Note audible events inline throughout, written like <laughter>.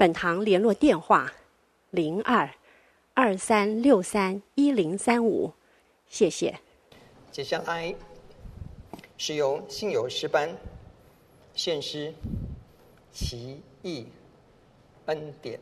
本堂联络电话：零二二三六三一零三五，谢谢。接下来是由信友诗班献诗《奇异恩典》。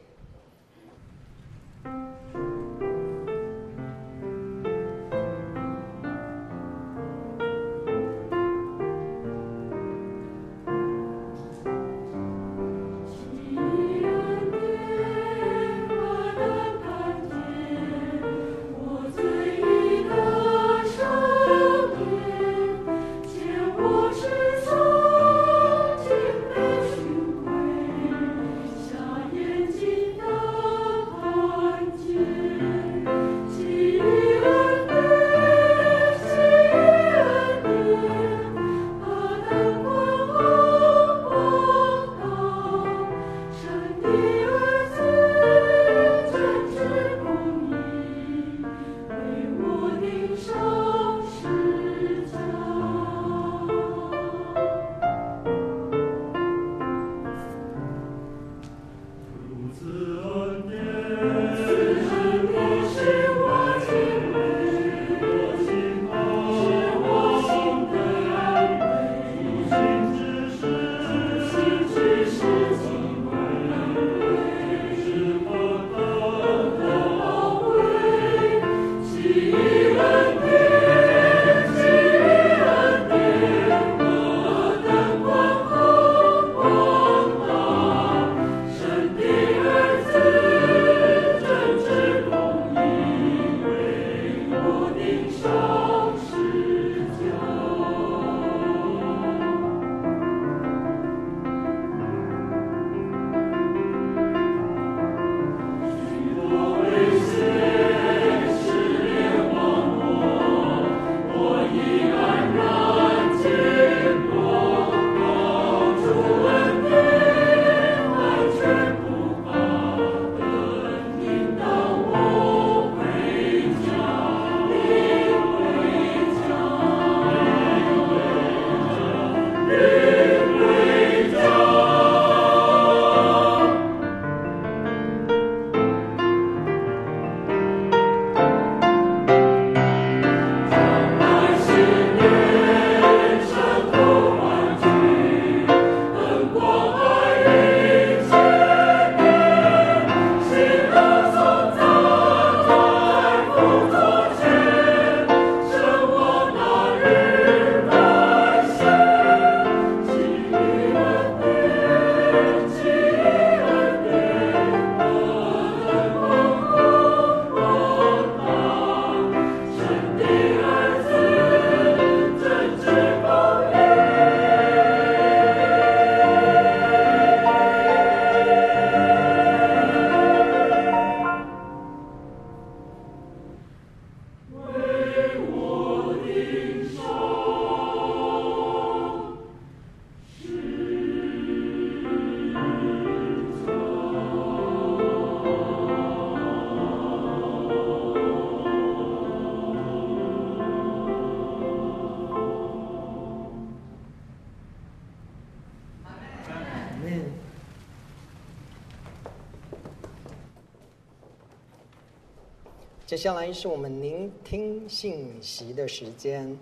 下来是我们聆听信息的时间。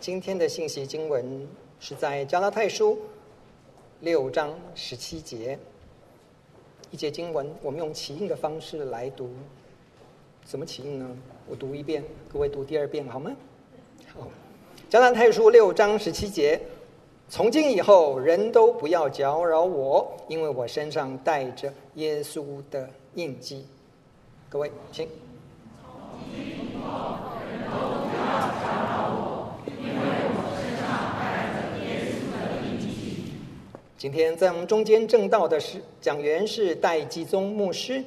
今天的信息经文是在加拉太书六章十七节，一节经文，我们用起印的方式来读。怎么起印呢？我读一遍，各位读第二遍好吗？好，加拉太书六章十七节。从今以后，人都不要搅扰我，因为我身上带着耶稣的印记。各位，请。今，天在我们中间证道的是讲员是戴基宗牧师，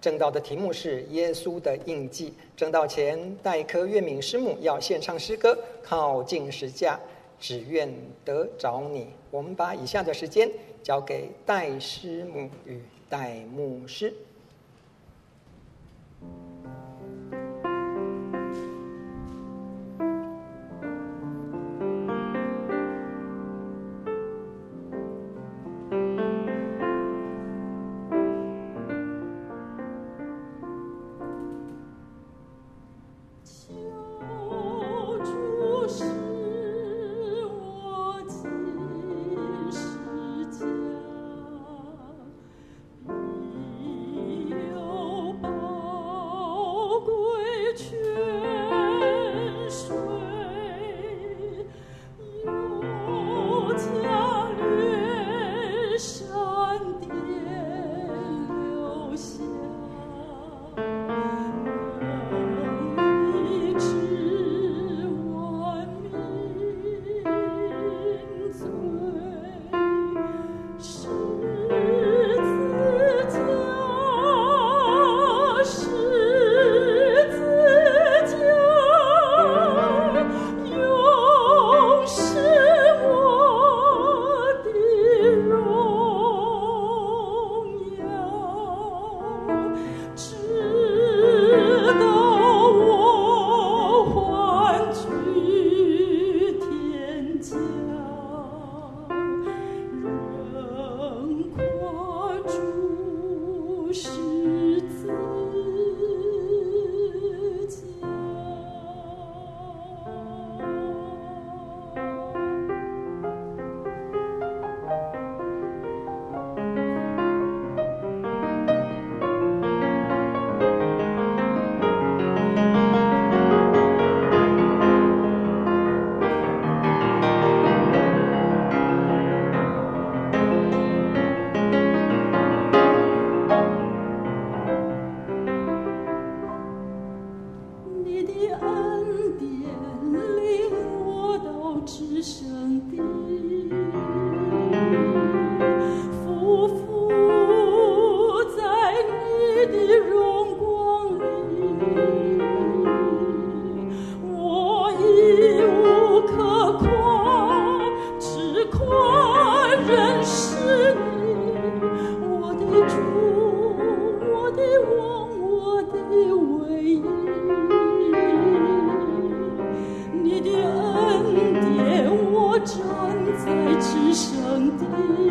证道的题目是《耶稣的印记》。证道前，戴科月敏师母要献唱诗歌《靠近十架》，只愿得着你。我们把以下的时间交给戴师母与戴牧师。我一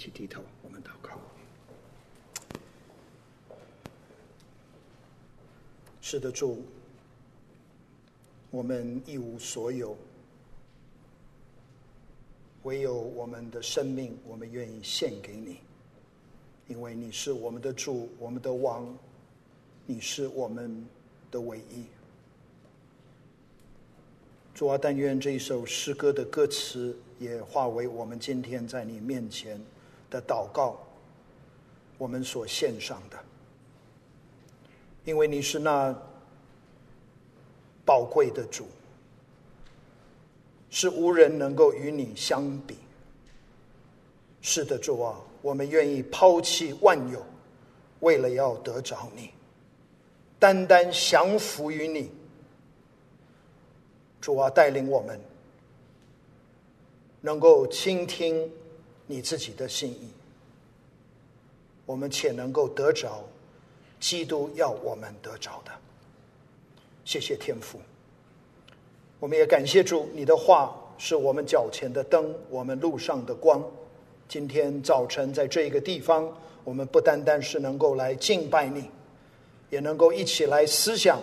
起低头，我们祷告是的，主，我们一无所有，唯有我们的生命，我们愿意献给你，因为你是我们的主，我们的王，你是我们的唯一。主啊，但愿这一首诗歌的歌词也化为我们今天在你面前的祷告，我们所献上的。因为你是那宝贵的主，是无人能够与你相比。是的，主啊，我们愿意抛弃万有，为了要得着你，单单降服于你。主啊，带领我们能够倾听你自己的心意，我们且能够得着。基督要我们得着的，谢谢天父。我们也感谢主，你的话是我们脚前的灯，我们路上的光。今天早晨在这一个地方，我们不单单是能够来敬拜你，也能够一起来思想，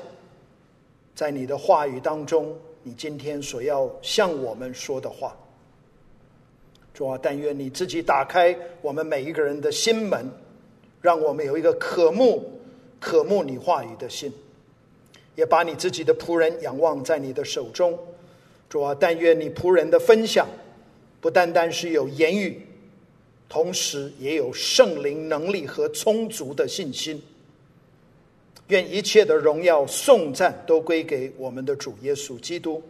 在你的话语当中，你今天所要向我们说的话。主啊，但愿你自己打开我们每一个人的心门，让我们有一个渴慕。渴慕你话语的心，也把你自己的仆人仰望在你的手中。主啊，但愿你仆人的分享，不单单是有言语，同时也有圣灵能力和充足的信心。愿一切的荣耀颂赞都归给我们的主耶稣基督。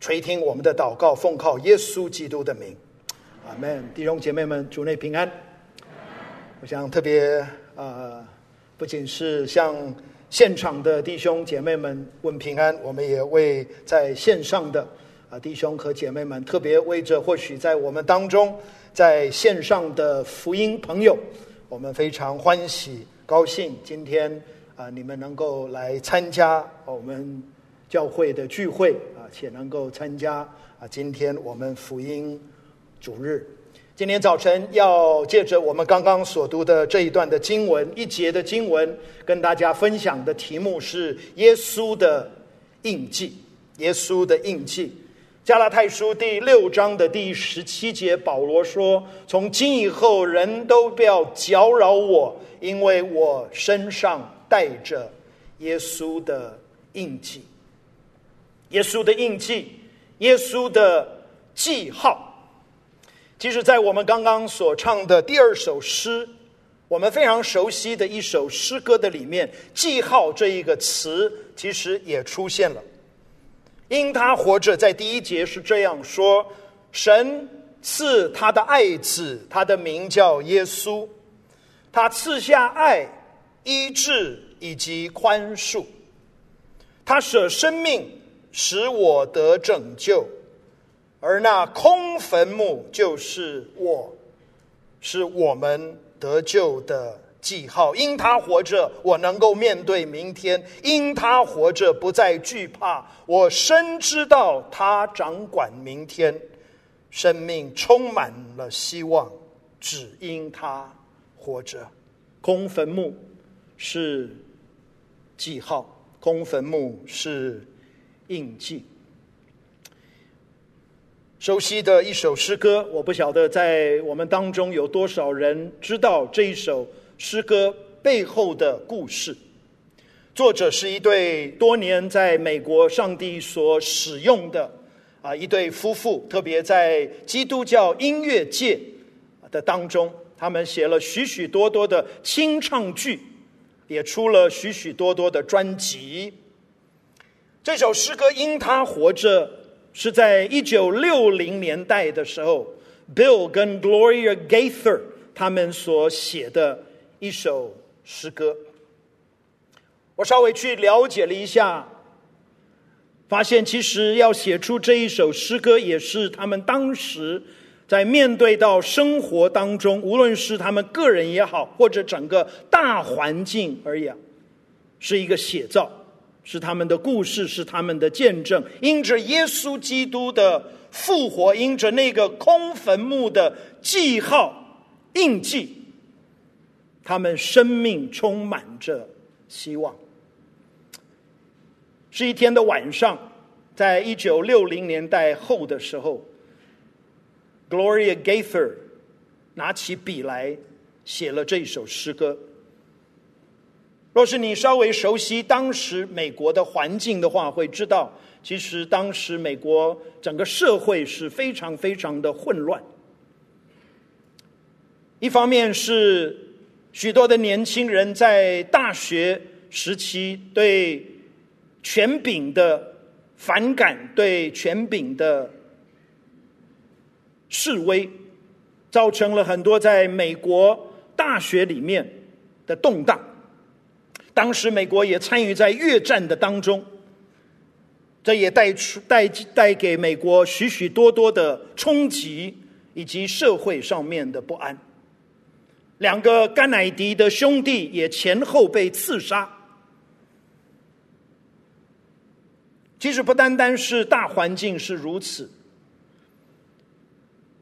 垂听我们的祷告，奉靠耶稣基督的名，阿门。弟兄姐妹们，主内平安。我想特别啊。呃不仅是向现场的弟兄姐妹们问平安，我们也为在线上的啊弟兄和姐妹们，特别为着或许在我们当中在线上的福音朋友，我们非常欢喜高兴，今天啊你们能够来参加我们教会的聚会啊，且能够参加啊今天我们福音主日。今天早晨要借着我们刚刚所读的这一段的经文，一节的经文，跟大家分享的题目是耶稣的印记。耶稣的印记，加拉太书第六章的第十七节，保罗说：“从今以后，人都不要搅扰我，因为我身上带着耶稣的印记。耶稣的印记，耶稣的记号。其实，在我们刚刚所唱的第二首诗，我们非常熟悉的一首诗歌的里面，“记号”这一个词其实也出现了。因他活着，在第一节是这样说：“神赐他的爱子，他的名叫耶稣，他赐下爱、医治以及宽恕。他舍生命，使我得拯救。而那空坟墓就是我，是我们得救的。”记号，因他活着，我能够面对明天；因他活着，不再惧怕。我深知道他掌管明天，生命充满了希望，只因他活着。空坟墓是记号，空坟墓是印记。熟悉的一首诗歌，我不晓得在我们当中有多少人知道这一首。诗歌背后的故事，作者是一对多年在美国上帝所使用的啊一对夫妇，特别在基督教音乐界的当中，他们写了许许多多的清唱剧，也出了许许多多的专辑。这首诗歌因他活着，是在一九六零年代的时候，Bill 跟 Gloria Gaither 他们所写的。一首诗歌，我稍微去了解了一下，发现其实要写出这一首诗歌，也是他们当时在面对到生活当中，无论是他们个人也好，或者整个大环境而言，是一个写照，是他们的故事，是他们的见证。因着耶稣基督的复活，因着那个空坟墓的记号印记。他们生命充满着希望。是一天的晚上，在一九六零年代后的时候，Gloria Gaither 拿起笔来写了这首诗歌。若是你稍微熟悉当时美国的环境的话，会知道，其实当时美国整个社会是非常非常的混乱。一方面是许多的年轻人在大学时期对权柄的反感，对权柄的示威，造成了很多在美国大学里面的动荡。当时美国也参与在越战的当中，这也带出带带给美国许许多多的冲击以及社会上面的不安。两个甘乃迪的兄弟也前后被刺杀。其实不单单是大环境是如此，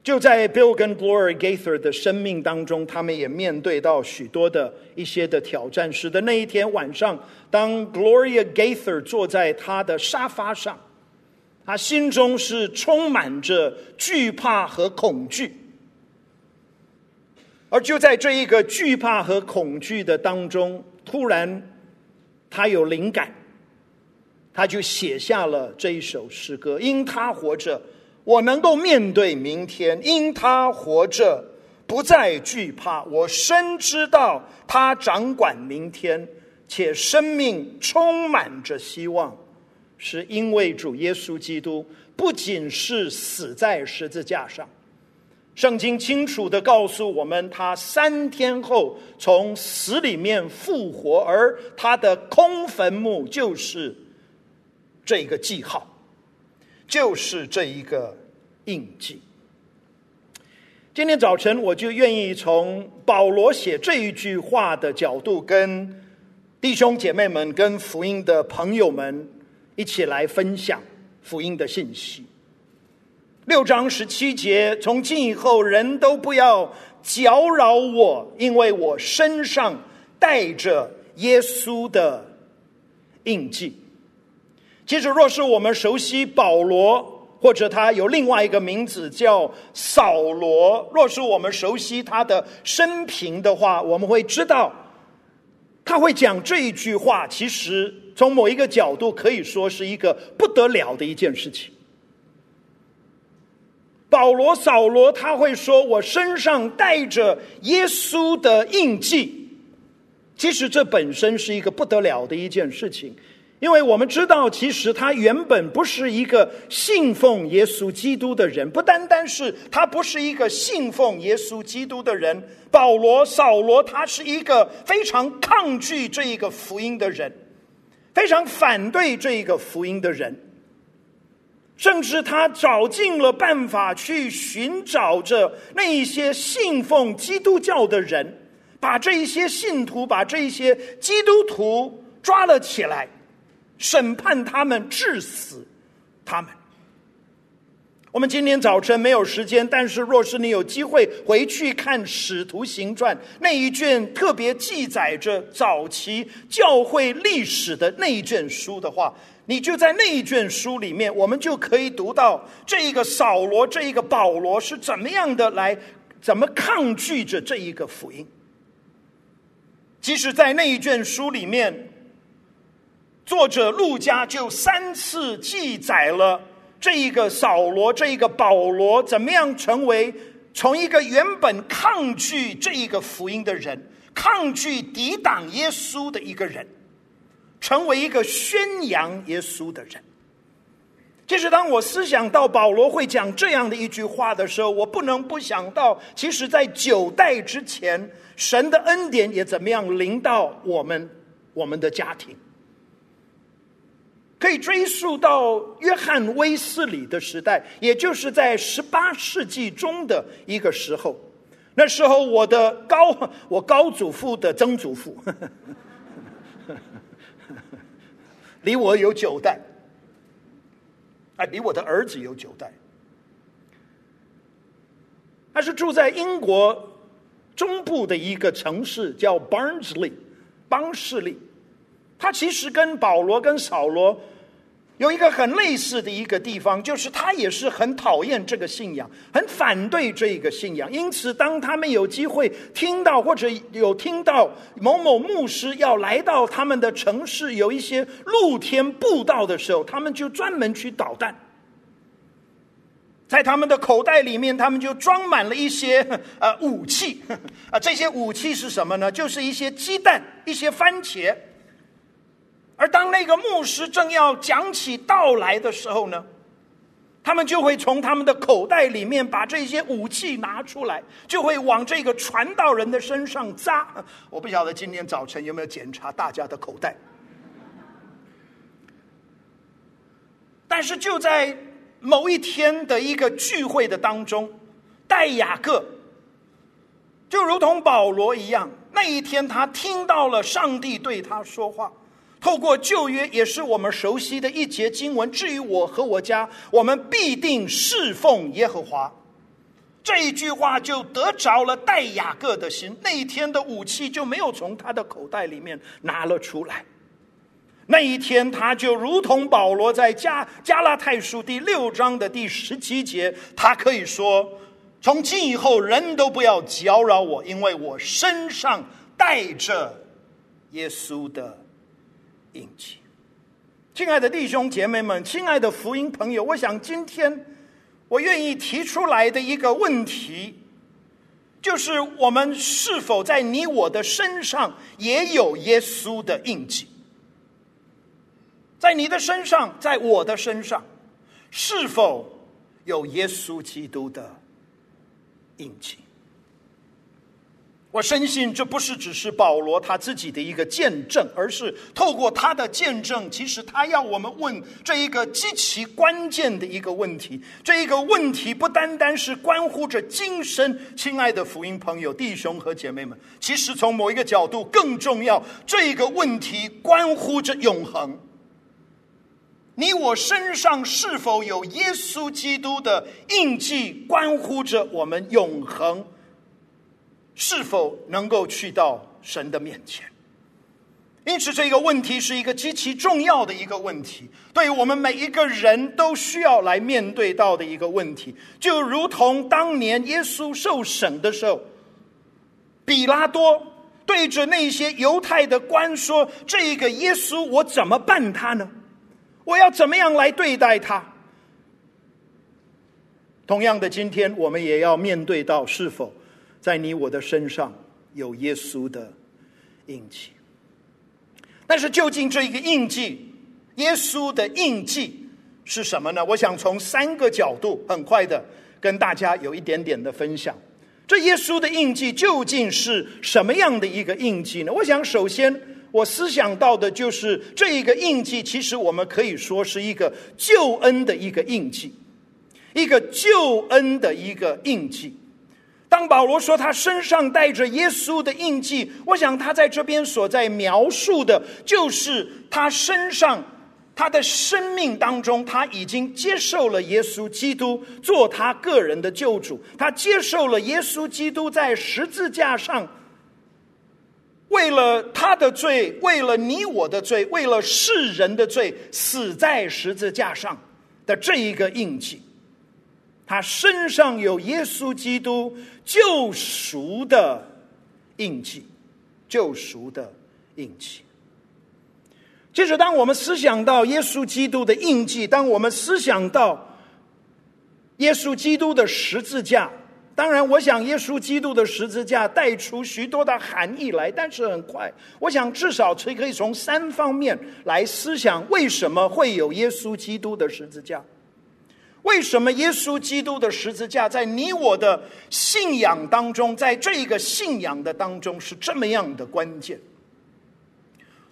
就在 Bill 跟 Gloria Gaither 的生命当中，他们也面对到许多的一些的挑战。使得那一天晚上，当 Gloria Gaither 坐在他的沙发上，他心中是充满着惧怕和恐惧。而就在这一个惧怕和恐惧的当中，突然他有灵感，他就写下了这一首诗歌。因他活着，我能够面对明天；因他活着，不再惧怕。我深知道他掌管明天，且生命充满着希望，是因为主耶稣基督不仅是死在十字架上。圣经清楚地告诉我们，他三天后从死里面复活，而他的空坟墓就是这个记号，就是这一个印记。今天早晨，我就愿意从保罗写这一句话的角度，跟弟兄姐妹们、跟福音的朋友们一起来分享福音的信息。六章十七节，从今以后，人都不要搅扰我，因为我身上带着耶稣的印记。其实，若是我们熟悉保罗，或者他有另外一个名字叫扫罗，若是我们熟悉他的生平的话，我们会知道，他会讲这一句话。其实，从某一个角度，可以说是一个不得了的一件事情。保罗、扫罗，他会说：“我身上带着耶稣的印记。”其实这本身是一个不得了的一件事情。因为我们知道，其实他原本不是一个信奉耶稣基督的人，不单单是他不是一个信奉耶稣基督的人。保罗、扫罗，他是一个非常抗拒这一个福音的人，非常反对这一个福音的人，甚至他找尽了办法去寻找着那一些信奉基督教的人，把这一些信徒、把这一些基督徒抓了起来。审判他们，致死他们。我们今天早晨没有时间，但是若是你有机会回去看《使徒行传》那一卷特别记载着早期教会历史的那一卷书的话，你就在那一卷书里面，我们就可以读到这一个扫罗、这一个保罗是怎么样的来，怎么抗拒着这一个福音。即使在那一卷书里面。作者陆家就三次记载了这一个扫罗，这一个保罗怎么样成为从一个原本抗拒这一个福音的人，抗拒抵挡耶稣的一个人，成为一个宣扬耶稣的人。其实，当我思想到保罗会讲这样的一句话的时候，我不能不想到，其实，在九代之前，神的恩典也怎么样临到我们我们的家庭。可以追溯到约翰威斯里的时代，也就是在十八世纪中的一个时候。那时候，我的高我高祖父的曾祖父，<laughs> 离我有九代，啊，离我的儿子有九代。他是住在英国中部的一个城市，叫 Barnsley，邦士利。他其实跟保罗跟扫罗。有一个很类似的一个地方，就是他也是很讨厌这个信仰，很反对这一个信仰。因此，当他们有机会听到或者有听到某某牧师要来到他们的城市，有一些露天布道的时候，他们就专门去捣蛋。在他们的口袋里面，他们就装满了一些呃武器 <laughs> 啊，这些武器是什么呢？就是一些鸡蛋、一些番茄。而当那个牧师正要讲起道来的时候呢，他们就会从他们的口袋里面把这些武器拿出来，就会往这个传道人的身上扎。我不晓得今天早晨有没有检查大家的口袋，但是就在某一天的一个聚会的当中，戴雅各就如同保罗一样，那一天他听到了上帝对他说话。透过旧约也是我们熟悉的一节经文。至于我和我家，我们必定侍奉耶和华。这一句话就得着了戴雅各的心。那一天的武器就没有从他的口袋里面拿了出来。那一天他就如同保罗在加加拉太书第六章的第十七节，他可以说：从今以后，人都不要搅扰我，因为我身上带着耶稣的。印记，亲爱的弟兄姐妹们，亲爱的福音朋友，我想今天我愿意提出来的一个问题，就是我们是否在你我的身上也有耶稣的印记？在你的身上，在我的身上，是否有耶稣基督的印记？我深信这不是只是保罗他自己的一个见证，而是透过他的见证，其实他要我们问这一个极其关键的一个问题。这一个问题不单单是关乎着今生，亲爱的福音朋友、弟兄和姐妹们，其实从某一个角度更重要，这一个问题关乎着永恒。你我身上是否有耶稣基督的印记，关乎着我们永恒。是否能够去到神的面前？因此，这个问题是一个极其重要的一个问题，对于我们每一个人都需要来面对到的一个问题。就如同当年耶稣受审的时候，比拉多对着那些犹太的官说：“这个耶稣，我怎么办他呢？我要怎么样来对待他？”同样的，今天我们也要面对到是否在你我的身上有耶稣的印记。但是，究竟这一个印记，耶稣的印记是什么呢？我想从三个角度，很快的跟大家有一点点的分享。这耶稣的印记究竟是什么样的一个印记呢？我想，首先我思想到的就是这一个印记，其实我们可以说是一个救恩的一个印记。一个救恩的一个印记。当保罗说他身上带着耶稣的印记，我想他在这边所在描述的，就是他身上、他的生命当中，他已经接受了耶稣基督做他个人的救主，他接受了耶稣基督在十字架上为了他的罪，为了你我的罪，为了世人的罪，死在十字架上的这一个印记。他身上有耶稣基督救赎的印记，救赎的印记。就是，当我们思想到耶稣基督的印记，当我们思想到耶稣基督的十字架，当然，我想耶稣基督的十字架带出许多的含义来。但是很快，我想至少可以从三方面来思想，为什么会有耶稣基督的十字架。为什么耶稣基督的十字架在你我的信仰当中，在这个信仰的当中是这么样的关键？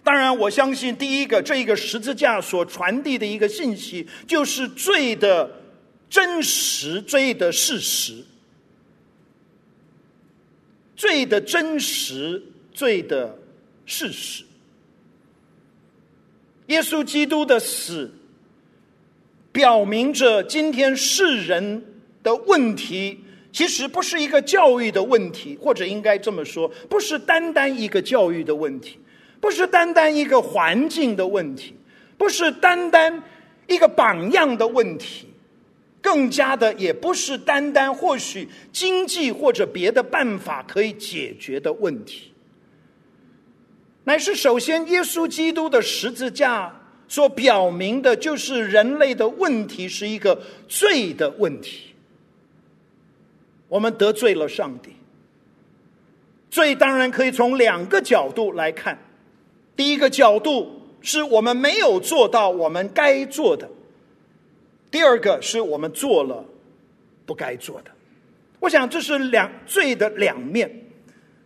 当然，我相信第一个，这一个十字架所传递的一个信息，就是罪的真实，罪的事实，罪的真实，罪的事实。耶稣基督的死。表明着今天世人的问题，其实不是一个教育的问题，或者应该这么说，不是单单一个教育的问题，不是单单一个环境的问题，不是单单一个榜样的问题，更加的也不是单单或许经济或者别的办法可以解决的问题，乃是首先耶稣基督的十字架。所表明的就是人类的问题是一个罪的问题。我们得罪了上帝。罪当然可以从两个角度来看。第一个角度是我们没有做到我们该做的；第二个是我们做了不该做的。我想这是两罪的两面。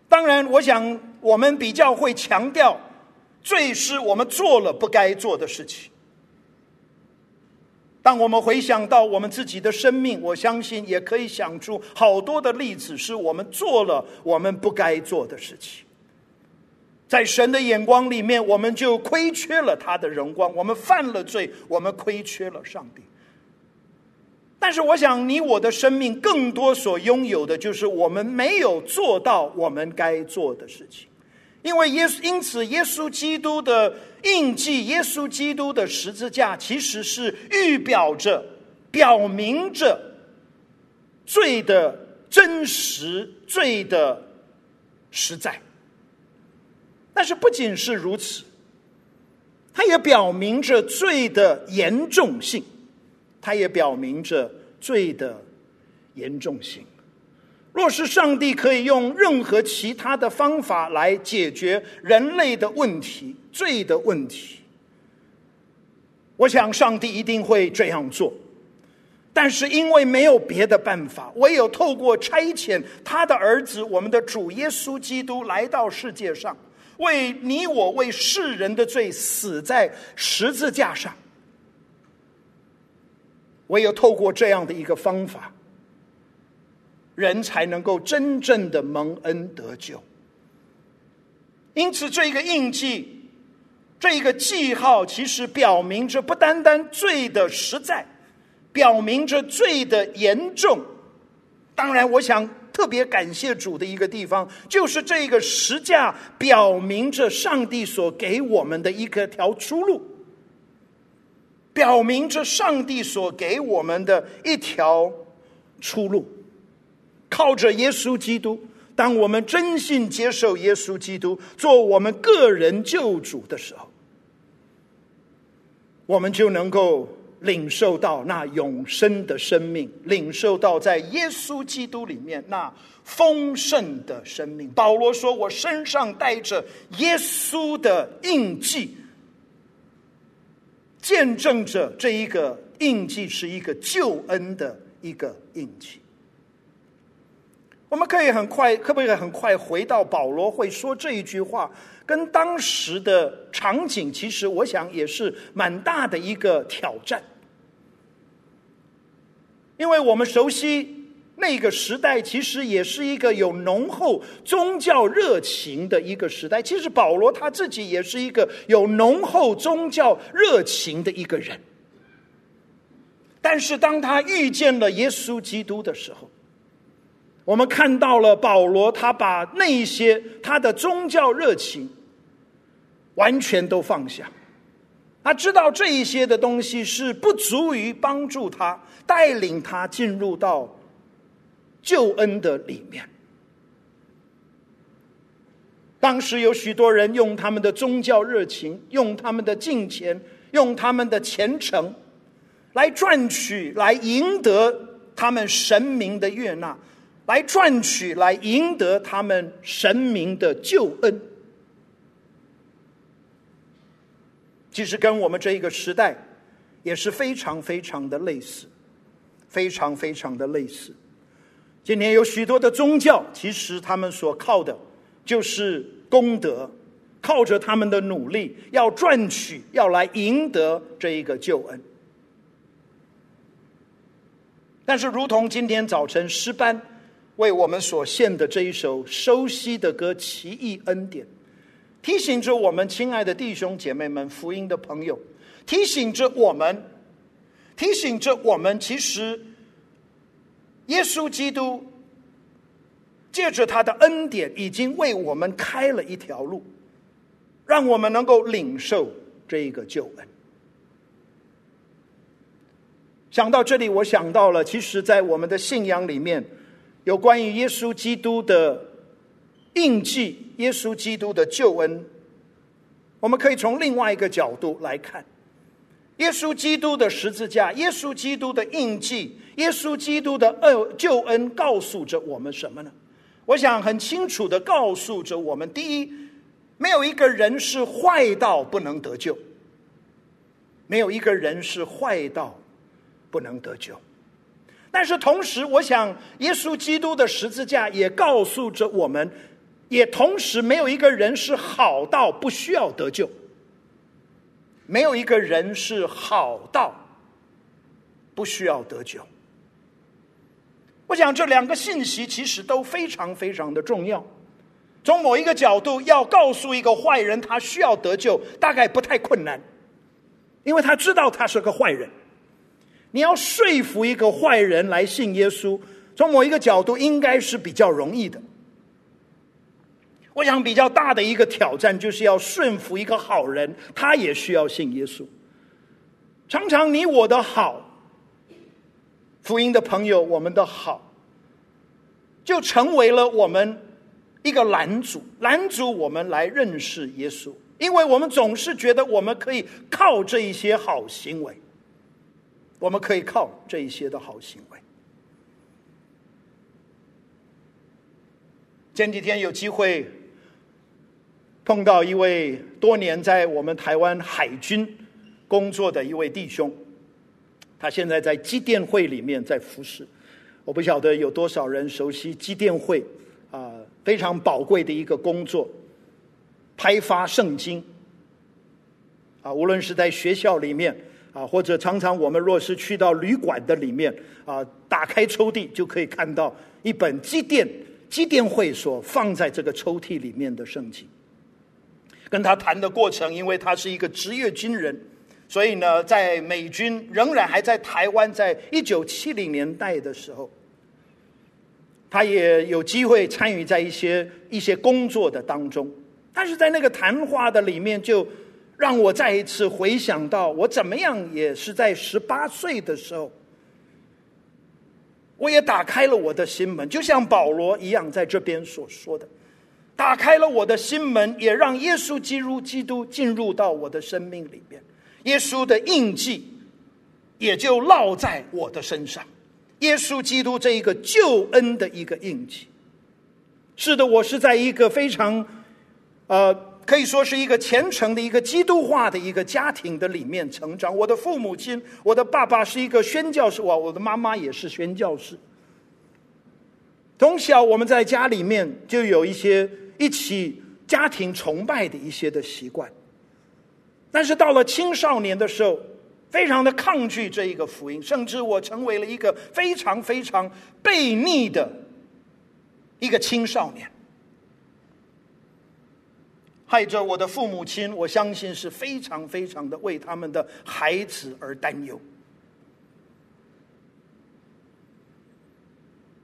当然，我想我们比较会强调。罪是我们做了不该做的事情。当我们回想到我们自己的生命，我相信也可以想出好多的例子，是我们做了我们不该做的事情。在神的眼光里面，我们就亏缺了他的荣光，我们犯了罪，我们亏缺了上帝。但是，我想你我的生命更多所拥有的，就是我们没有做到我们该做的事情。因为耶稣，因此耶稣基督的印记，耶稣基督的十字架，其实是预表着、表明着罪的真实、罪的实在。但是不仅是如此，它也表明着罪的严重性，它也表明着罪的严重性。若是上帝可以用任何其他的方法来解决人类的问题、罪的问题，我想上帝一定会这样做。但是因为没有别的办法，唯有透过差遣他的儿子，我们的主耶稣基督来到世界上，为你我、为世人的罪死在十字架上。唯有透过这样的一个方法。人才能够真正的蒙恩得救。因此，这一个印记，这一个记号，其实表明着不单单罪的实在，表明着罪的严重。当然，我想特别感谢主的一个地方，就是这个十架表明着上帝所给我们的一个条出路，表明着上帝所给我们的一条出路。靠着耶稣基督，当我们真心接受耶稣基督做我们个人救主的时候，我们就能够领受到那永生的生命，领受到在耶稣基督里面那丰盛的生命。保罗说：“我身上带着耶稣的印记，见证着这一个印记是一个救恩的一个印记。”我们可以很快，可不可以很快回到保罗会说这一句话？跟当时的场景，其实我想也是蛮大的一个挑战，因为我们熟悉那个时代，其实也是一个有浓厚宗教热情的一个时代。其实保罗他自己也是一个有浓厚宗教热情的一个人，但是当他遇见了耶稣基督的时候，我们看到了保罗，他把那些他的宗教热情。完全都放下，他知道这一些的东西是不足以帮助他带领他进入到救恩的里面。当时有许多人用他们的宗教热情，用他们的金钱，用他们的虔诚，来赚取、来赢得他们神明的悦纳，来赚取、来赢得他们神明的救恩。其实跟我们这一个时代也是非常非常的类似，非常非常的类似。今天有许多的宗教，其实他们所靠的就是功德，靠着他们的努力，要赚取，要来赢得这一个救恩。但是，如同今天早晨诗班为我们所献的这一首熟悉的歌《奇异恩典》。提醒着我们，亲爱的弟兄姐妹们，福音的朋友，提醒着我们，提醒着我们，其实耶稣基督借着他的恩典，已经为我们开了一条路，让我们能够领受这一个救恩。想到这里，我想到了，其实，在我们的信仰里面，有关于耶稣基督的。印记耶稣基督的救恩，我们可以从另外一个角度来看，耶稣基督的十字架，耶稣基督的印记，耶稣基督的恩救恩，告诉着我们什么呢？我想很清楚的告诉着我们：第一，没有一个人是坏到不能得救，没有一个人是坏到不能得救。但是同时，我想耶稣基督的十字架也告诉着我们。也同时，没有一个人是好到不需要得救，没有一个人是好到不需要得救。我想这两个信息其实都非常非常的重要。从某一个角度，要告诉一个坏人他需要得救，大概不太困难，因为他知道他是个坏人。你要说服一个坏人来信耶稣，从某一个角度应该是比较容易的。我想比较大的一个挑战，就是要顺服一个好人，他也需要信耶稣。常常你我的好，福音的朋友，我们的好，就成为了我们一个拦阻，拦阻我们来认识耶稣，因为我们总是觉得我们可以靠这一些好行为，我们可以靠这一些的好行为。前几天有机会。碰到一位多年在我们台湾海军工作的一位弟兄，他现在在机电会里面在服侍。我不晓得有多少人熟悉机电会啊，非常宝贵的一个工作，派发圣经啊，无论是在学校里面啊，或者常常我们若是去到旅馆的里面啊，打开抽屉就可以看到一本机电机电会所放在这个抽屉里面的圣经。跟他谈的过程，因为他是一个职业军人，所以呢，在美军仍然还在台湾，在一九七零年代的时候，他也有机会参与在一些一些工作的当中。但是在那个谈话的里面，就让我再一次回想到，我怎么样也是在十八岁的时候，我也打开了我的心门，就像保罗一样，在这边所说的。打开了我的心门，也让耶稣基督基督进入到我的生命里边。耶稣的印记也就烙在我的身上。耶稣基督这一个救恩的一个印记。是的，我是在一个非常，呃，可以说是一个虔诚的一个基督化的一个家庭的里面成长。我的父母亲，我的爸爸是一个宣教士，哇，我的妈妈也是宣教士。从小我们在家里面就有一些一起家庭崇拜的一些的习惯，但是到了青少年的时候，非常的抗拒这一个福音，甚至我成为了一个非常非常悖逆的。一个青少年，害着我的父母亲，我相信是非常非常的为他们的孩子而担忧。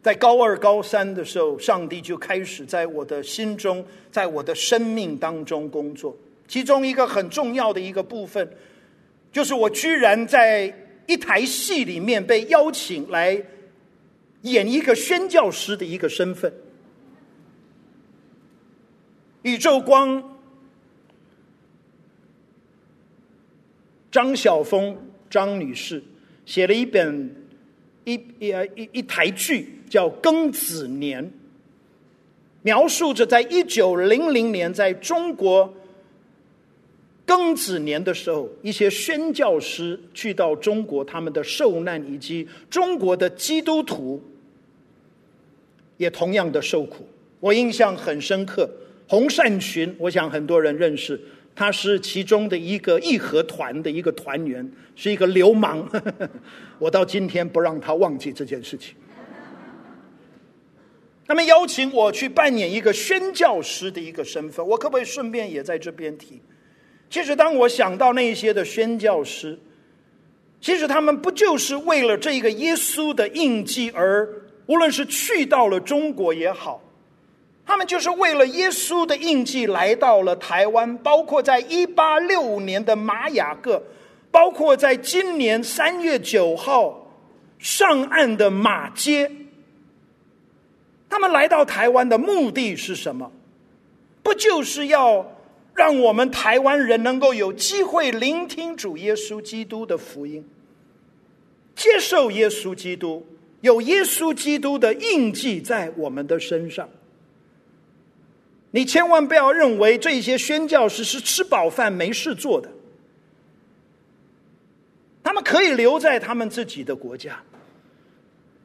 在高二、高三的时候，上帝就开始在我的心中，在我的生命当中工作。其中一个很重要的一个部分，就是我居然在一台戏里面被邀请来演一个宣教师的一个身份。宇宙光，张晓峰张女士写了一本一一一一台剧，叫《庚子年》，描述着在一九零零年在中国庚子年的时候，一些宣教师去到中国，他们的受难，以及中国的基督徒也同样的受苦。我印象很深刻。洪善群，我想很多人认识，他是其中的一个义和团的一个团员，是一个流氓。<laughs> 我到今天不让他忘记这件事情。他们邀请我去扮演一个宣教师的一个身份，我可不可以顺便也在这边提？其实当我想到那些的宣教师，其实他们不就是为了这个耶稣的印记而，无论是去到了中国也好。他们就是为了耶稣的印记来到了台湾，包括在一八六五年的马雅各，包括在今年三月九号上岸的马街。他们来到台湾的目的是什么？不就是要让我们台湾人能够有机会聆听主耶稣基督的福音，接受耶稣基督，有耶稣基督的印记在我们的身上。你千万不要认为这些宣教士是吃饱饭没事做的，他们可以留在他们自己的国家，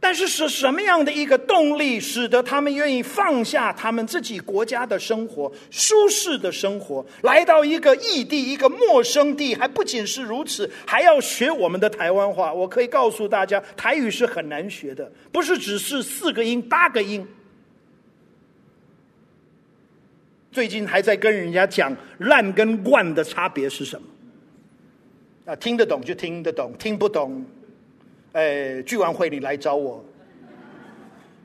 但是是什么样的一个动力使得他们愿意放下他们自己国家的生活、舒适的生活，来到一个异地、一个陌生地？还不仅是如此，还要学我们的台湾话。我可以告诉大家，台语是很难学的，不是只是四个音、八个音。最近还在跟人家讲“烂”跟“惯”的差别是什么？啊，听得懂就听得懂，听不懂，哎，聚完会你来找我。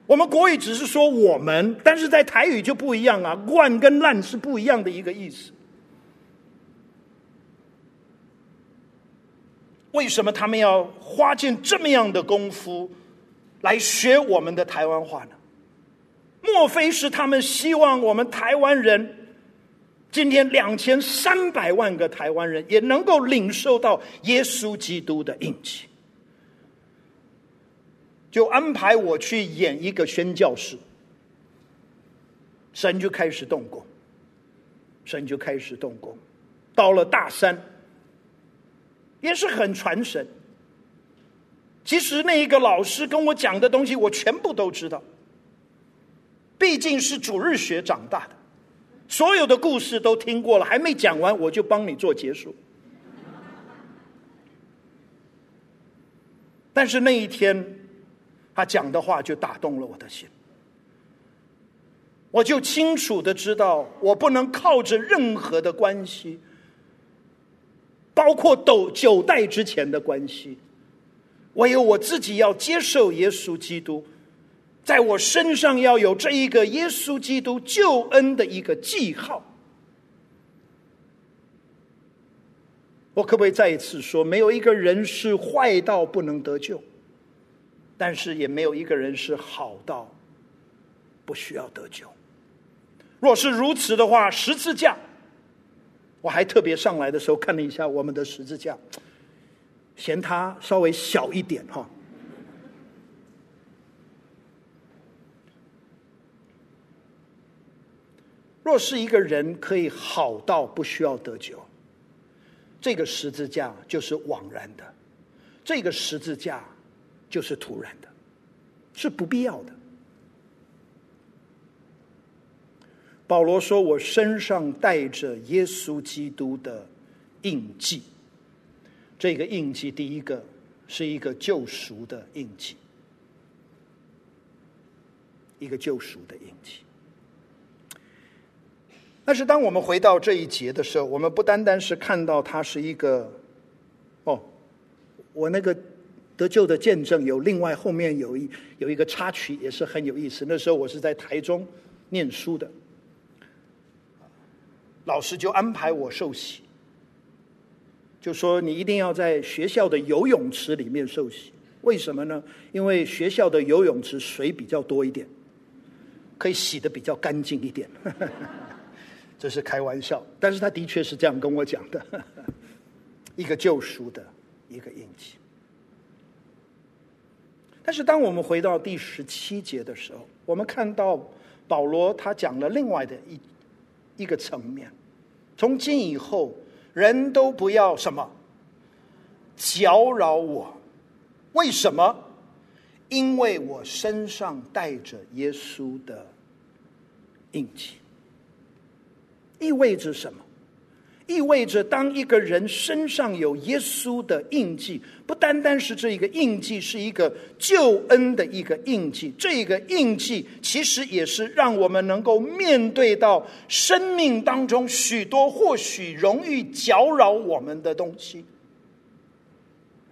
我们国语只是说我们，但是在台语就不一样啊，“惯”跟“烂”是不一样的一个意思。为什么他们要花尽这么样的功夫来学我们的台湾话呢？莫非是他们希望我们台湾人，今天两千三百万个台湾人也能够领受到耶稣基督的印记，就安排我去演一个宣教士，神就开始动工，神就开始动工，到了大山，也是很传神。其实那一个老师跟我讲的东西，我全部都知道。毕竟是主日学长大的，所有的故事都听过了，还没讲完，我就帮你做结束。但是那一天，他讲的话就打动了我的心，我就清楚的知道，我不能靠着任何的关系，包括斗九代之前的关系，唯有我自己要接受耶稣基督。在我身上要有这一个耶稣基督救恩的一个记号。我可不可以再一次说，没有一个人是坏到不能得救，但是也没有一个人是好到不需要得救。若是如此的话，十字架，我还特别上来的时候看了一下我们的十字架，嫌它稍微小一点哈。若是一个人可以好到不需要得救，这个十字架就是枉然的，这个十字架就是徒然的，是不必要的。保罗说：“我身上带着耶稣基督的印记。这个印记，第一个是一个救赎的印记，一个救赎的印记。但是，当我们回到这一节的时候，我们不单单是看到它是一个，哦，我那个得救的见证有另外后面有一有一个插曲，也是很有意思。那时候我是在台中念书的。”老师就安排我受洗，就说你一定要在学校的游泳池里面受洗。为什么呢？因为学校的游泳池水比较多一点，可以洗的比较干净一点。这是开玩笑，但是他的确是这样跟我讲的。<laughs> 一个救赎的一个印记。但是当我们回到第十七节的时候，我们看到保罗他讲了另外的一。一个层面，从今以后，人都不要什么搅扰我。为什么？因为我身上带着耶稣的印记，意味着什么？意味着，当一个人身上有耶稣的印记，不单单是这一个印记是一个救恩的一个印记，这个印记其实也是让我们能够面对到生命当中许多或许容易搅扰我们的东西，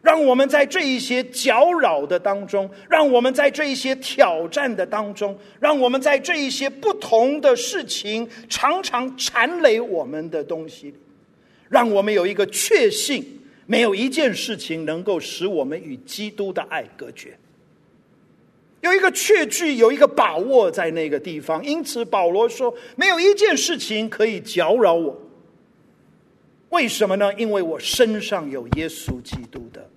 让我们在这一些搅扰的当中，让我们在这一些挑战的当中，让我们在这一些不同的事情常常缠累我们的东西里。让我们有一个确信，没有一件事情能够使我们与基督的爱隔绝。有一个确据，有一个把握在那个地方。因此，保罗说，没有一件事情可以搅扰我。为什么呢？因为我身上有耶稣基督的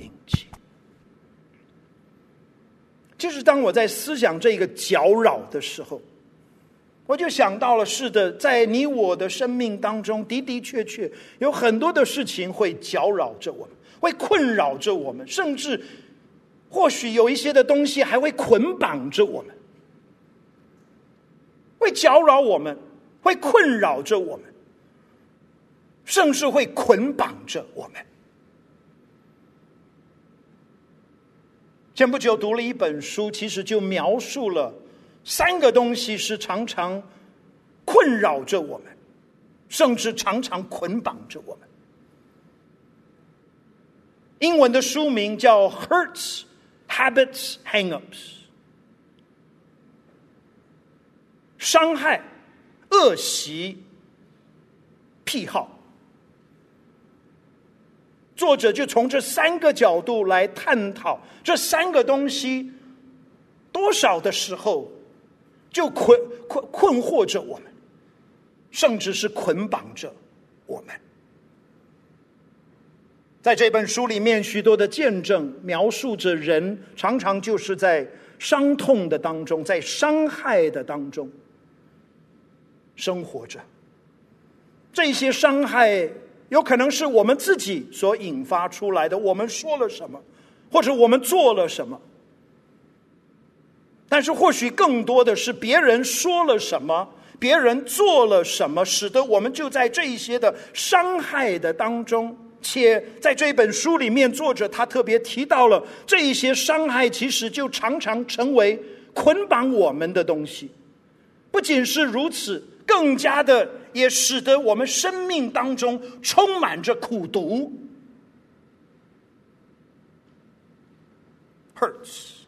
印记。就是当我在思想这个搅扰的时候。我就想到了，是的，在你我的生命当中的的确确有很多的事情会搅扰着我们，会困扰着我们，甚至或许有一些的东西还会捆绑着我们，会搅扰我们，会困扰着我们，甚至会捆绑着我们。前不久读了一本书，其实就描述了。三个东西是常常困扰着我们，甚至常常捆绑着我们。英文的书名叫《Hurts, Habits, Hang-ups》，伤害、恶习、癖好。作者就从这三个角度来探讨这三个东西多少的时候。就困困困惑着我们，甚至是捆绑着我们。在这本书里面，许多的见证描述着人常常就是在伤痛的当中，在伤害的当中生活着。这些伤害有可能是我们自己所引发出来的，我们说了什么，或者我们做了什么。但是，或许更多的是别人说了什么，别人做了什么，使得我们就在这一些的伤害的当中。且在这本书里面，作者他特别提到了这一些伤害，其实就常常成为捆绑我们的东西。不仅是如此，更加的也使得我们生命当中充满着苦毒。Hurts。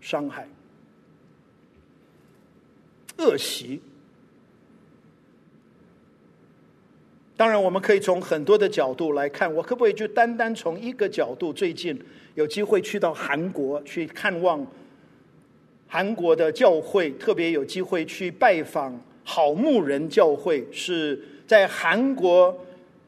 伤害、恶习，当然我们可以从很多的角度来看。我可不可以就单单从一个角度？最近有机会去到韩国去看望韩国的教会，特别有机会去拜访好牧人教会，是在韩国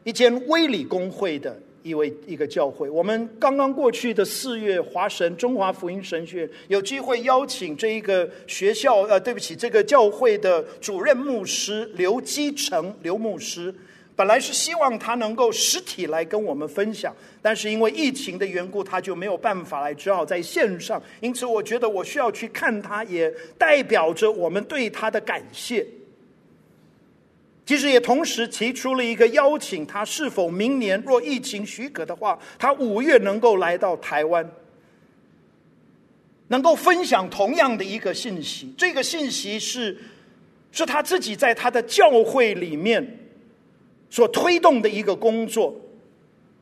一间威理公会的一位一个教会。我们刚刚过去的四月，华神中华福音神学院有机会邀请这一个学校，呃，对不起，这个教会的主任牧师刘基成刘牧师。本来是希望他能够实体来跟我们分享，但是因为疫情的缘故，他就没有办法来，只好在线上。因此，我觉得我需要去看他，也代表着我们对他的感谢。其实也同时提出了一个邀请，他是否明年若疫情许可的话，他五月能够来到台湾，能够分享同样的一个信息。这个信息是，是他自己在他的教会里面。所推动的一个工作，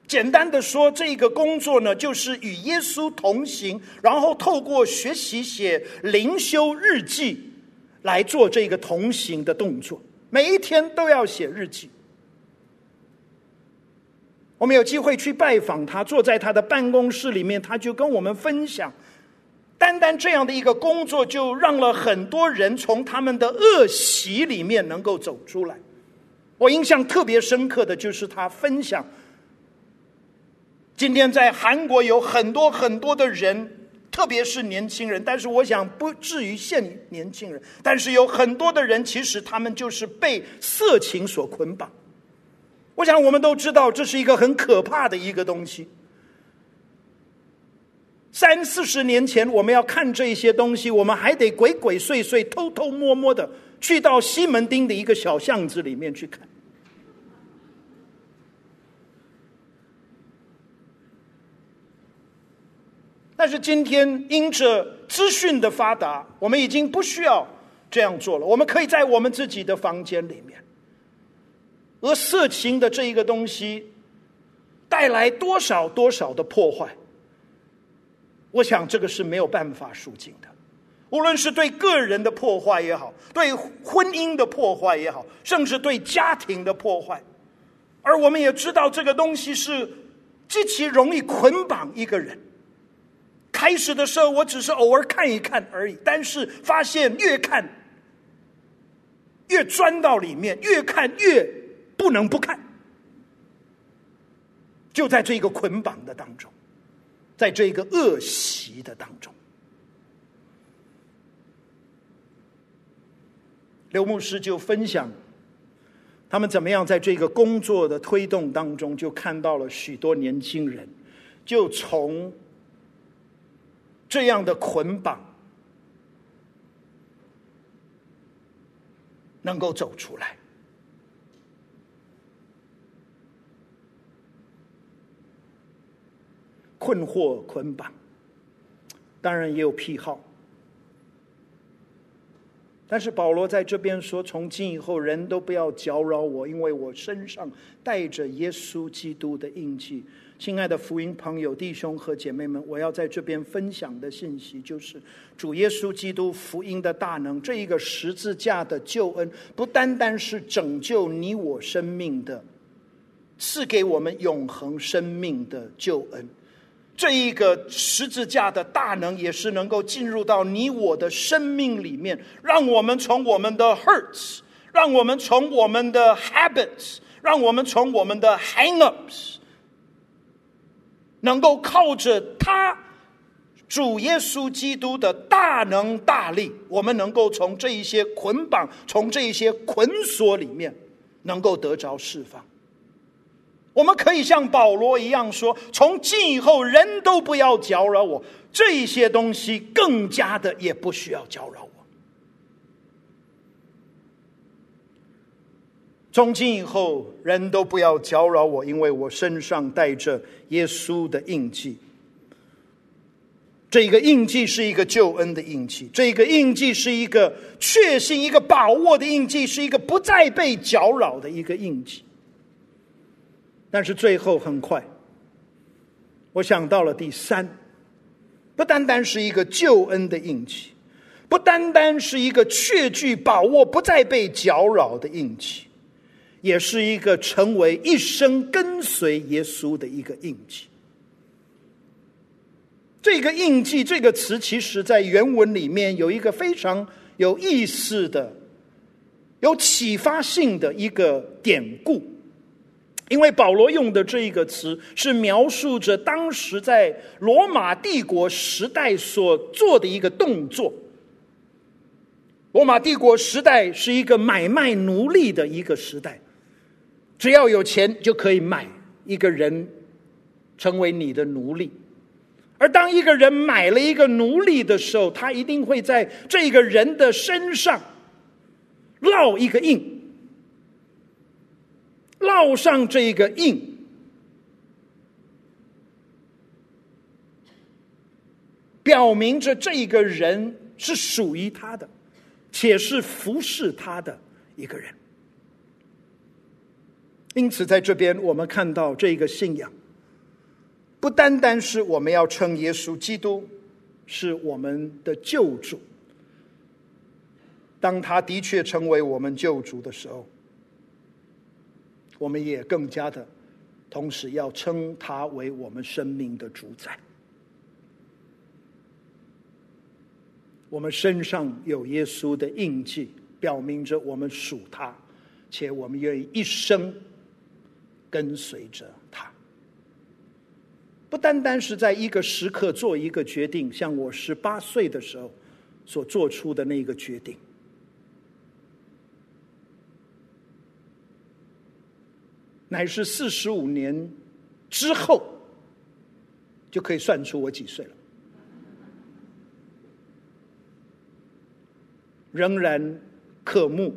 简单的说，这个工作呢，就是与耶稣同行，然后透过学习写灵修日记来做这个同行的动作。每一天都要写日记。我们有机会去拜访他，坐在他的办公室里面，他就跟我们分享，单单这样的一个工作，就让了很多人从他们的恶习里面能够走出来。我印象特别深刻的就是他分享，今天在韩国有很多很多的人，特别是年轻人，但是我想不至于限于年轻人，但是有很多的人其实他们就是被色情所捆绑。我想我们都知道这是一个很可怕的一个东西。三四十年前我们要看这一些东西，我们还得鬼鬼祟祟、偷偷摸摸的。去到西门町的一个小巷子里面去看，但是今天因着资讯的发达，我们已经不需要这样做了。我们可以在我们自己的房间里面，而色情的这一个东西带来多少多少的破坏，我想这个是没有办法数尽的。无论是对个人的破坏也好，对婚姻的破坏也好，甚至对家庭的破坏，而我们也知道这个东西是极其容易捆绑一个人。开始的时候，我只是偶尔看一看而已，但是发现越看越钻到里面，越看越不能不看。就在这个捆绑的当中，在这个恶习的当中。刘牧师就分享，他们怎么样在这个工作的推动当中，就看到了许多年轻人，就从这样的捆绑能够走出来，困惑捆绑，当然也有癖好。但是保罗在这边说：“从今以后，人都不要搅扰我，因为我身上带着耶稣基督的印记。”亲爱的福音朋友、弟兄和姐妹们，我要在这边分享的信息就是：主耶稣基督福音的大能，这一个十字架的救恩，不单单是拯救你我生命的，赐给我们永恒生命的救恩。这一个十字架的大能，也是能够进入到你我的生命里面，让我们从我们的 hurts，让我们从我们的 habits，让我们从我们的 hang-ups，能够靠着他主耶稣基督的大能大力，我们能够从这一些捆绑，从这一些捆锁里面，能够得着释放。我们可以像保罗一样说：“从今以后，人都不要搅扰我。这些东西更加的也不需要搅扰我。从今以后，人都不要搅扰我，因为我身上带着耶稣的印记。这个印记是一个救恩的印记，这个印记是一个确信、一个把握的印记，是一个不再被搅扰的一个印记。”但是最后很快，我想到了第三，不单单是一个救恩的印记，不单单是一个确据把握不再被搅扰的印记，也是一个成为一生跟随耶稣的一个印记。这个印记这个词，其实在原文里面有一个非常有意思的、有启发性的一个典故。因为保罗用的这一个词是描述着当时在罗马帝国时代所做的一个动作。罗马帝国时代是一个买卖奴隶的一个时代，只要有钱就可以买一个人成为你的奴隶。而当一个人买了一个奴隶的时候，他一定会在这个人的身上烙一个印。烙上这个印，表明着这个人是属于他的，且是服侍他的一个人。因此，在这边我们看到这个信仰，不单单是我们要称耶稣基督是我们的救主，当他的确成为我们救主的时候。我们也更加的，同时要称他为我们生命的主宰。我们身上有耶稣的印记，表明着我们属他，且我们愿意一生跟随着他。不单单是在一个时刻做一个决定，像我十八岁的时候所做出的那个决定。乃是四十五年之后，就可以算出我几岁了。仍然渴慕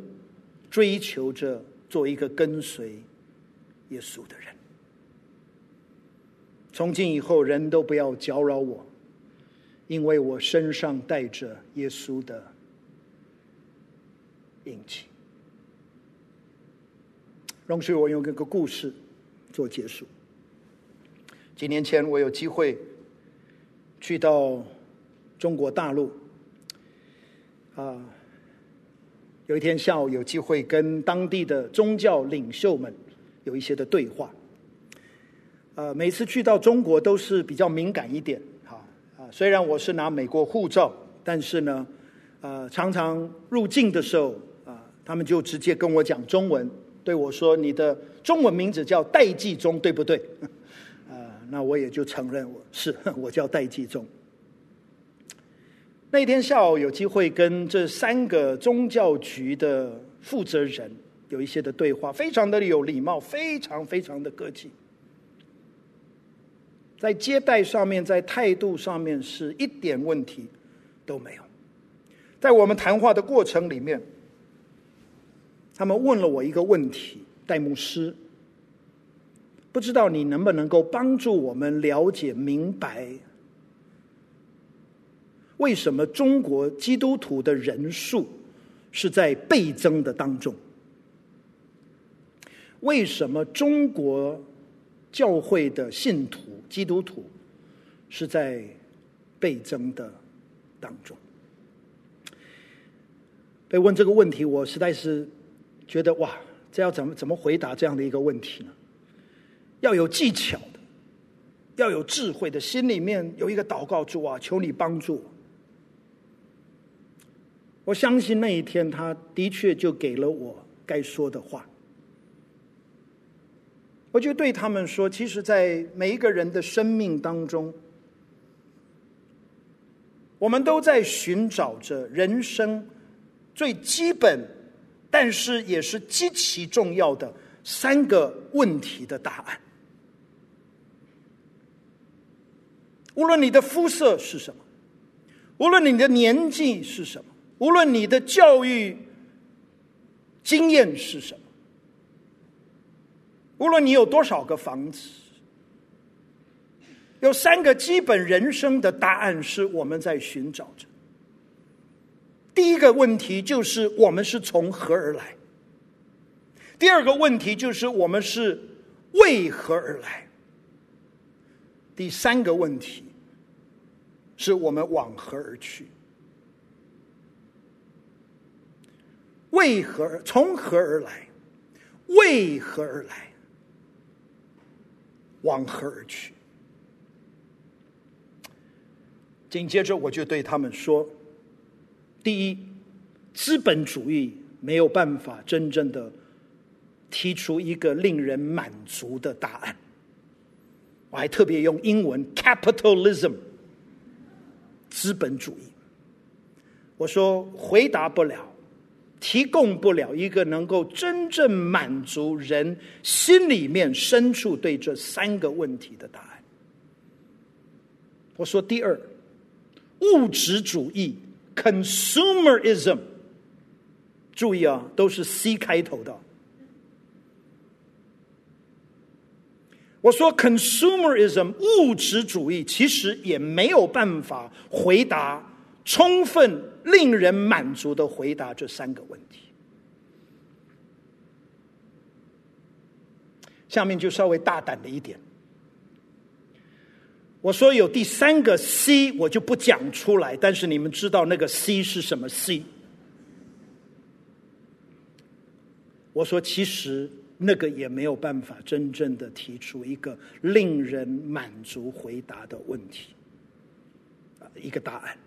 追求着做一个跟随耶稣的人。从今以后，人都不要搅扰我，因为我身上带着耶稣的印记。容许我用一个故事做结束。几年前，我有机会去到中国大陆，啊，有一天下午有机会跟当地的宗教领袖们有一些的对话。呃，每次去到中国都是比较敏感一点，哈啊，虽然我是拿美国护照，但是呢，呃，常常入境的时候啊，他们就直接跟我讲中文。对我说：“你的中文名字叫戴季中，对不对？”啊，<laughs> 那我也就承认我是，<laughs> 我叫戴季中。那天下午有机会跟这三个宗教局的负责人有一些的对话，非常的有礼貌，非常非常的客气，在接待上面，在态度上面是一点问题都没有。在我们谈话的过程里面。他们问了我一个问题，戴牧师，不知道你能不能够帮助我们了解明白，为什么中国基督徒的人数是在倍增的当中？为什么中国教会的信徒基督徒是在倍增的当中？被问这个问题，我实在是。觉得哇，这要怎么怎么回答这样的一个问题呢？要有技巧的，要有智慧的，心里面有一个祷告主啊，求你帮助我。我相信那一天，他的确就给了我该说的话。我就对他们说，其实，在每一个人的生命当中，我们都在寻找着人生最基本。但是也是极其重要的三个问题的答案。无论你的肤色是什么，无论你的年纪是什么，无论你的教育经验是什么，无论你有多少个房子，有三个基本人生的答案是我们在寻找着。第一个问题就是我们是从何而来？第二个问题就是我们是为何而来？第三个问题是我们往何而去？为何？从何而来？为何而来？往何而去？紧接着我就对他们说。第一，资本主义没有办法真正的提出一个令人满足的答案。我还特别用英文 “capitalism”，资本主义。我说回答不了，提供不了一个能够真正满足人心里面深处对这三个问题的答案。我说第二，物质主义 （consumerism），注意啊，都是 C 开头的。我说，consumerism 物质主义其实也没有办法回答充分令人满足的回答这三个问题。下面就稍微大胆的一点，我说有第三个 C，我就不讲出来，但是你们知道那个 C 是什么 C？我说其实。那个也没有办法真正的提出一个令人满足回答的问题，一个答案。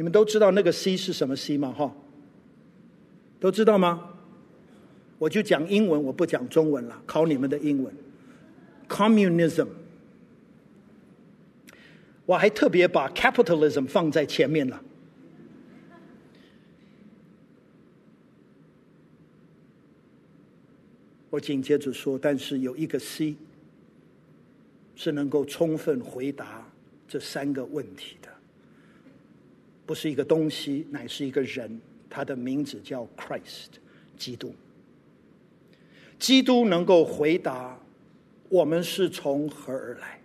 你们都知道那个 C 是什么 C 吗？哈，都知道吗？我就讲英文，我不讲中文了，考你们的英文。Communism，我还特别把 Capitalism 放在前面了。我紧接着说，但是有一个 C 是能够充分回答这三个问题的，不是一个东西，乃是一个人，他的名字叫 Christ，基督。基督能够回答我们是从何而来，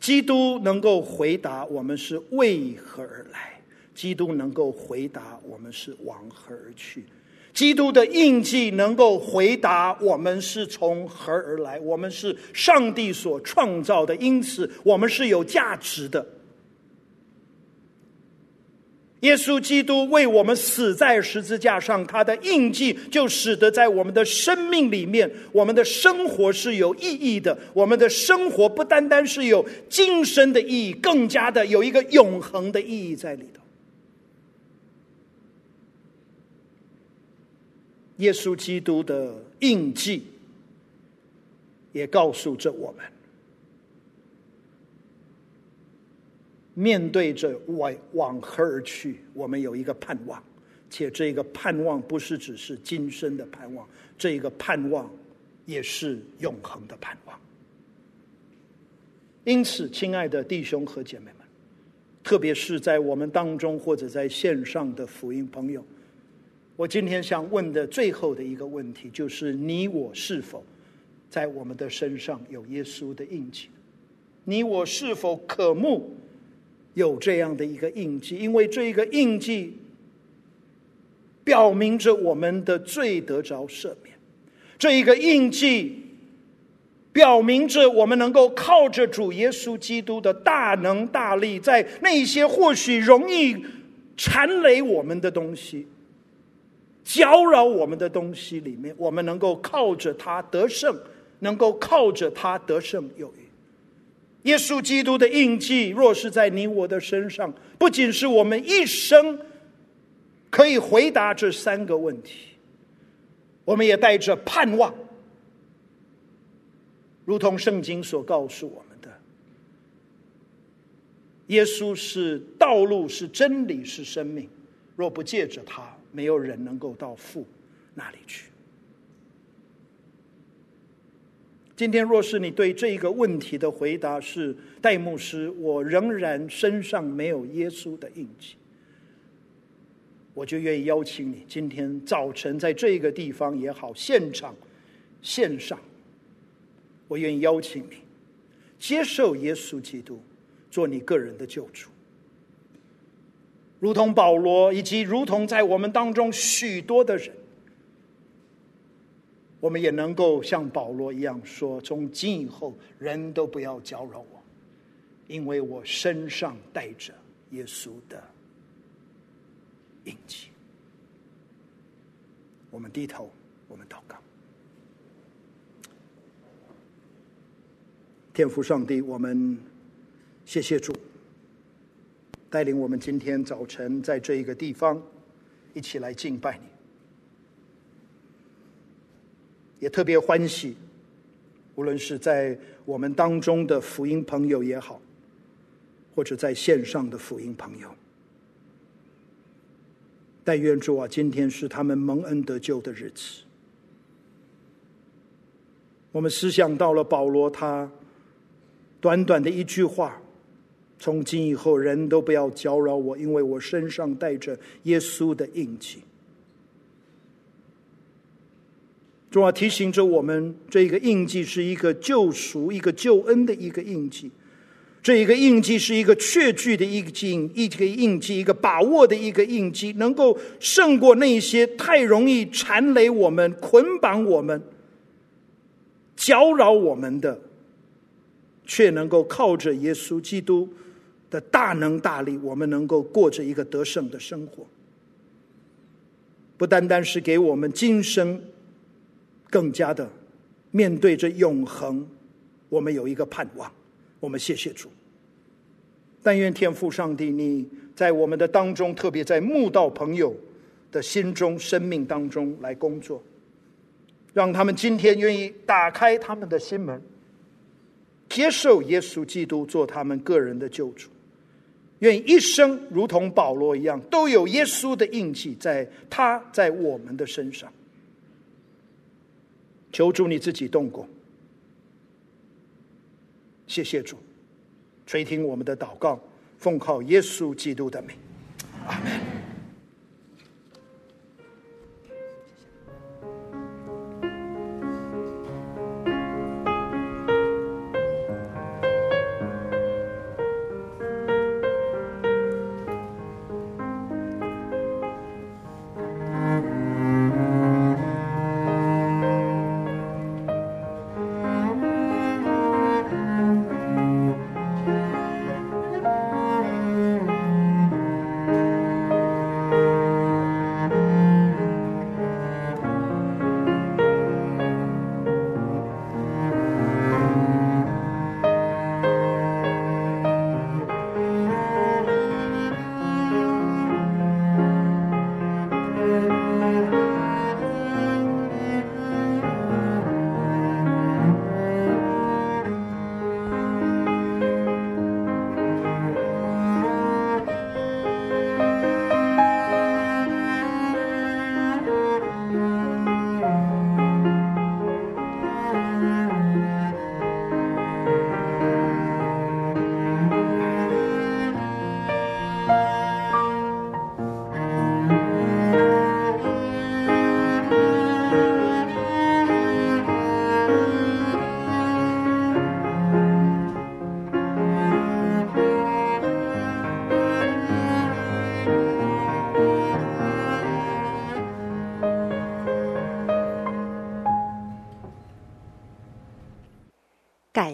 基督能够回答我们是为何而来，基督能够回答我们是往何而去。基督的印记能够回答我们是从何而来，我们是上帝所创造的，因此我们是有价值的。耶稣基督为我们死在十字架上，他的印记就使得在我们的生命里面，我们的生活是有意义的。我们的生活不单单是有今生的意义，更加的有一个永恒的意义在里头。耶稣基督的印记，也告诉着我们：面对着往往何而去，我们有一个盼望，且这个盼望不是只是今生的盼望，这一个盼望也是永恒的盼望。因此，亲爱的弟兄和姐妹们，特别是在我们当中或者在线上的福音朋友。我今天想问的最后的一个问题，就是你我是否在我们的身上有耶稣的印记？你我是否渴慕有这样的一个印记？因为这一个印记表明着我们的罪得着赦免，这一个印记表明着我们能够靠着主耶稣基督的大能大力，在那些或许容易缠累我们的东西。搅扰我们的东西里面，我们能够靠着他得胜，能够靠着他得胜有余。耶稣基督的印记，若是在你我的身上，不仅是我们一生可以回答这三个问题，我们也带着盼望，如同圣经所告诉我们的：耶稣是道路，是真理，是生命。若不借着他，没有人能够到父那里去。今天，若是你对这个问题的回答是戴牧师，我仍然身上没有耶稣的印记，我就愿意邀请你，今天早晨在这个地方也好，现场、线上，我愿意邀请你接受耶稣基督做你个人的救主。如同保罗，以及如同在我们当中许多的人，我们也能够像保罗一样说：从今以后，人都不要搅扰我，因为我身上带着耶稣的印记。我们低头，我们祷告，天父上帝，我们谢谢主。带领我们今天早晨在这一个地方一起来敬拜你。也特别欢喜，无论是在我们当中的福音朋友也好，或者在线上的福音朋友，但愿主啊，今天是他们蒙恩得救的日子。我们思想到了保罗，他短短的一句话：“从今以后，人都不要搅扰我，因为我身上带着耶稣的印记。”主要提醒着我们，这一个印记是一个救赎、一个救恩的一个印记。这一个印记是一个确据的一个印，一个印记，一个把握的一个印记，能够胜过那些太容易缠累我们、捆绑我们。搅扰我们的，却能够靠着耶稣基督的大能大力，我们能够过着一个得胜的生活。不单单是给我们今生，更加的面对着永恒，我们有一个盼望。我们谢谢主。但愿天父上帝，你在我们的当中，特别在慕道朋友的心中、生命当中来工作。让他们今天愿意打开他们的心门，接受耶稣基督做他们个人的救主，愿一生如同保罗一样，都有耶稣的印记在他在我们的身上。求主你自己动工，谢谢主，垂听我们的祷告，奉靠耶稣基督的名，阿门。